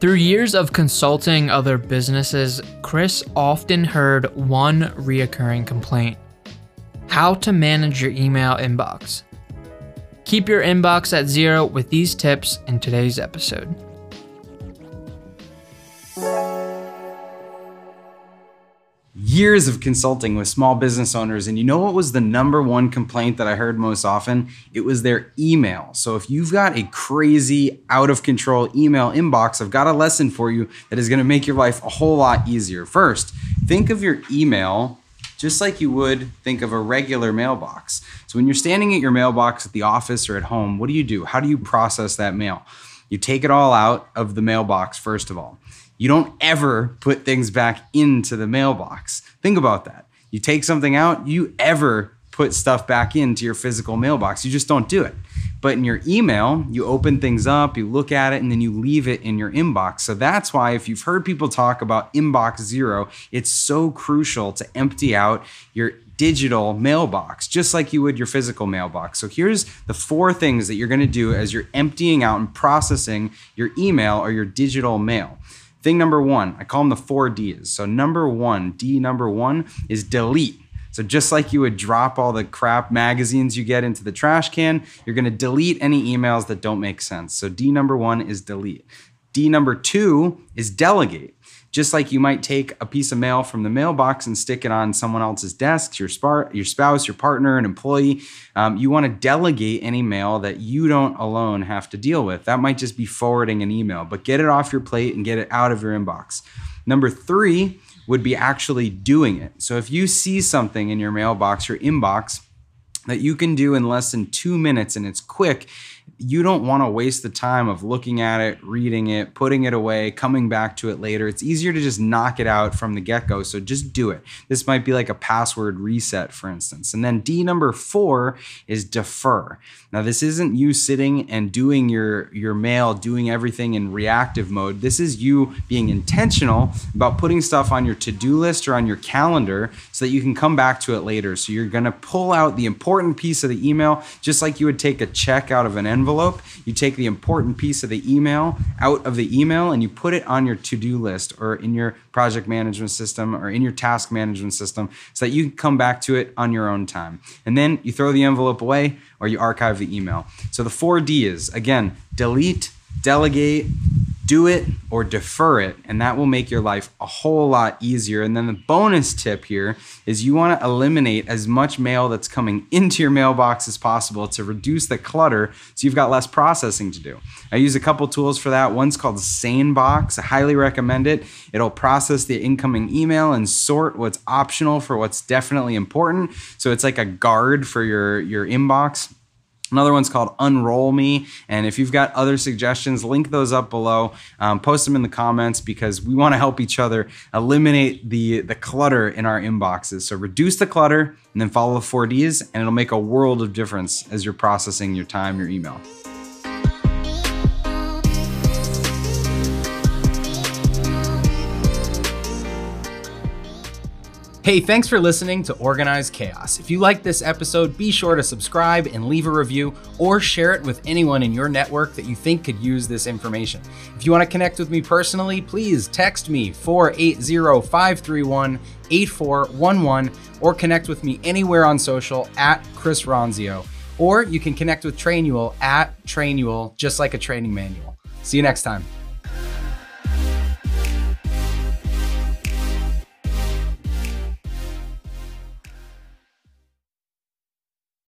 Through years of consulting other businesses, Chris often heard one reoccurring complaint how to manage your email inbox. Keep your inbox at zero with these tips in today's episode. Years of consulting with small business owners, and you know what was the number one complaint that I heard most often? It was their email. So, if you've got a crazy, out of control email inbox, I've got a lesson for you that is gonna make your life a whole lot easier. First, think of your email just like you would think of a regular mailbox. So when you're standing at your mailbox at the office or at home, what do you do? How do you process that mail? You take it all out of the mailbox, first of all. You don't ever put things back into the mailbox. Think about that. You take something out, you ever put stuff back into your physical mailbox. You just don't do it. But in your email, you open things up, you look at it, and then you leave it in your inbox. So that's why, if you've heard people talk about inbox zero, it's so crucial to empty out your digital mailbox, just like you would your physical mailbox. So here's the four things that you're gonna do as you're emptying out and processing your email or your digital mail. Thing number one, I call them the four D's. So, number one, D number one is delete. So just like you would drop all the crap magazines you get into the trash can, you're going to delete any emails that don't make sense. So D number 1 is delete. D number 2 is delegate. Just like you might take a piece of mail from the mailbox and stick it on someone else's desk, your, spar- your spouse, your partner, an employee, um, you want to delegate any mail that you don't alone have to deal with. That might just be forwarding an email, but get it off your plate and get it out of your inbox. Number three would be actually doing it. So if you see something in your mailbox, your inbox, that you can do in less than two minutes and it's quick you don't want to waste the time of looking at it, reading it, putting it away, coming back to it later. It's easier to just knock it out from the get go. So just do it. This might be like a password reset, for instance. And then D number four is defer. Now, this isn't you sitting and doing your, your mail, doing everything in reactive mode. This is you being intentional about putting stuff on your to do list or on your calendar so that you can come back to it later. So you're going to pull out the important piece of the email, just like you would take a check out of an envelope envelope, you take the important piece of the email out of the email and you put it on your to do list or in your project management system or in your task management system so that you can come back to it on your own time. And then you throw the envelope away or you archive the email. So the four D's again, delete, delegate, do it or defer it, and that will make your life a whole lot easier. And then the bonus tip here is you want to eliminate as much mail that's coming into your mailbox as possible to reduce the clutter so you've got less processing to do. I use a couple tools for that. One's called SaneBox. I highly recommend it. It'll process the incoming email and sort what's optional for what's definitely important. So it's like a guard for your, your inbox. Another one's called Unroll Me. And if you've got other suggestions, link those up below. Um, post them in the comments because we want to help each other eliminate the, the clutter in our inboxes. So reduce the clutter and then follow the four Ds, and it'll make a world of difference as you're processing your time, your email. Hey, thanks for listening to Organized Chaos. If you like this episode, be sure to subscribe and leave a review or share it with anyone in your network that you think could use this information. If you want to connect with me personally, please text me 480 531 8411 or connect with me anywhere on social at Chris Ronzio. Or you can connect with Trainual at Trainual, just like a training manual. See you next time.